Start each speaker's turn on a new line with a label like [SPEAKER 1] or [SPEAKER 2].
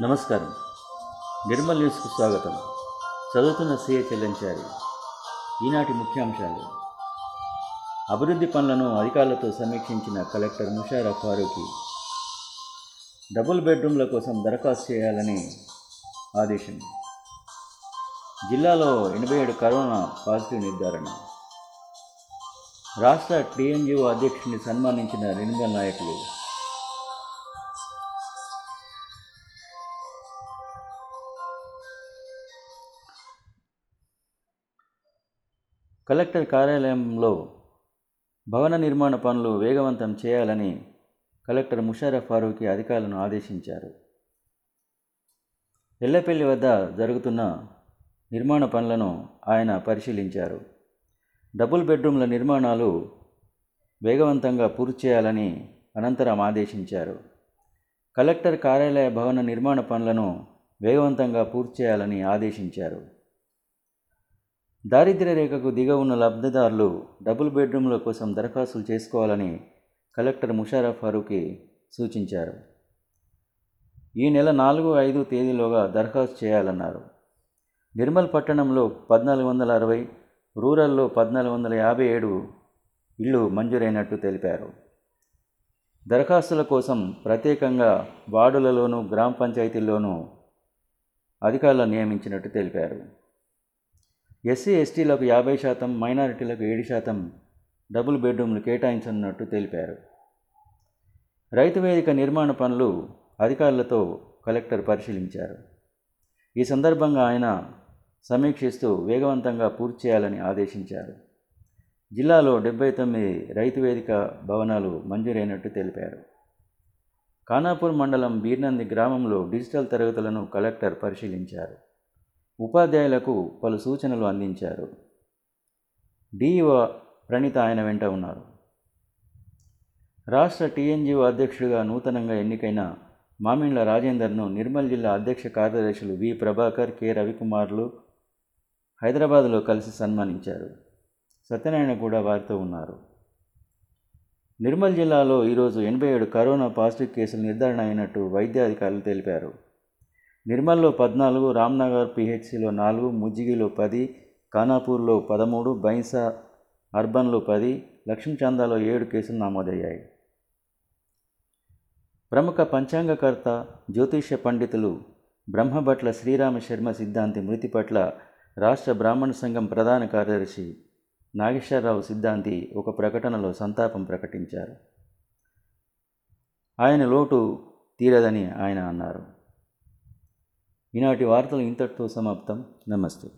[SPEAKER 1] నమస్కారం. నిర్మల్ న్యూస్కు స్వాగతం. చదువుతున్న సీఏ చెల్లించారి. ఈనాటి ముఖ్యాంశాలు. అభివృద్ధి పనులను అధికారులతో సమీక్షించిన కలెక్టర్ ముషారా ఫారూఖీ డబుల్ బెడ్రూమ్ల కోసం దరఖాస్తు చేయాలని ఆదేశం. జిల్లాలో ఎనభై ఏడు కరోనా పాజిటివ్ నిర్ధారణ. రాష్ట్ర టీఎన్జిఓ అధ్యక్షుడిని సన్మానించిన నిర్మల్ నాయకులు కలెక్టర్ కార్యాలయంలో భవన నిర్మాణ పనులు వేగవంతం చేయాలని కలెక్టర్ ముషారఫ్ ఫారూఖీ అధికారులను ఆదేశించారు. ఎల్లపల్లి వద్ద జరుగుతున్న నిర్మాణ పనులను ఆయన పరిశీలించారు. డబుల్ బెడ్రూమ్ల నిర్మాణాలు వేగవంతంగా పూర్తి చేయాలని అనంతరం ఆదేశించారు. కలెక్టర్ కార్యాలయ భవన నిర్మాణ పనులను వేగవంతంగా పూర్తి చేయాలని ఆదేశించారు. దారిద్ర్య రేఖకు దిగ ఉన్న లబ్ధిదారులు డబుల్ బెడ్రూమ్ల కోసం దరఖాస్తులు చేసుకోవాలని కలెక్టర్ ముషారఫ్ ఫారూఖీ సూచించారు. ఈ నెల నాలుగు ఐదు తేదీలోగా దరఖాస్తు చేయాలన్నారు. నిర్మల్ పట్టణంలో పద్నాలుగు వందల అరవై రూరల్లో పద్నాలుగు వందల యాభై ఏడు ఇళ్ళు మంజూరైనట్టు తెలిపారు. దరఖాస్తుల కోసం ప్రత్యేకంగా వార్డులలోనూ గ్రామ పంచాయతీల్లోనూ అధికారులను నియమించినట్టు తెలిపారు. ఎస్సీ ఎస్టీలకు యాభై శాతం మైనారిటీలకు ఏడు శాతం డబుల్ బెడ్రూమ్లు కేటాయించనున్నట్టు తెలిపారు. రైతు వేదిక నిర్మాణ పనులు అధికారులతో కలెక్టర్ పరిశీలించారు. ఈ సందర్భంగా ఆయన సమీక్షిస్తూ వేగవంతంగా పూర్తి చేయాలని ఆదేశించారు. జిల్లాలో డెబ్బై తొమ్మిది రైతు వేదిక భవనాలు మంజూరైనట్టు తెలిపారు. ఖానాపూర్ మండలం బీర్నంది గ్రామంలో డిజిటల్ తరగతులను కలెక్టర్ పరిశీలించారు. ఉపాధ్యాయులకు పలు సూచనలు అందించారు. డిఈఓ ప్రణీత ఆయన వెంట ఉన్నారు. రాష్ట్ర టీఎన్జిఓ అధ్యక్షుడిగా నూతనంగా ఎన్నికైన మామిండ్ల రాజేందర్ను నిర్మల్ జిల్లా అధ్యక్ష కార్యదర్శులు వి. ప్రభాకర్ కె. రవికుమార్లు హైదరాబాద్లో కలిసి సన్మానించారు. సత్యనారాయణ కూడా వారితో ఉన్నారు. నిర్మల్ జిల్లాలో ఈరోజు ఎనభై ఏడు కరోనా పాజిటివ్ కేసులు నిర్ధారణ అయినట్టు వైద్యాధికారులు తెలిపారు. నిర్మల్లో పద్నాలుగు రామ్నగర్ పిహెచ్సిలో నాలుగు ముజ్జిగిలో పది ఖానాపూర్లో పదమూడు బైన్సా అర్బన్లో పది లక్ష్మీచందాలో ఏడు కేసులు నమోదయ్యాయి. ప్రముఖ పంచాంగకర్త జ్యోతిష్య పండితులు బ్రహ్మభట్ల శ్రీరామ శర్మ సిద్ధాంతి మృతి పట్ల రాష్ట్ర బ్రాహ్మణ సంఘం ప్రధాన కార్యదర్శి నాగేశ్వరరావు సిద్ధాంతి ఒక ప్రకటనలో సంతాపం ప్రకటించారు. ఆయన లోటు తీరదని ఆయన అన్నారు. ఈనాటి వార్తలు ఇంతటితో సమాప్తం. నమస్తే.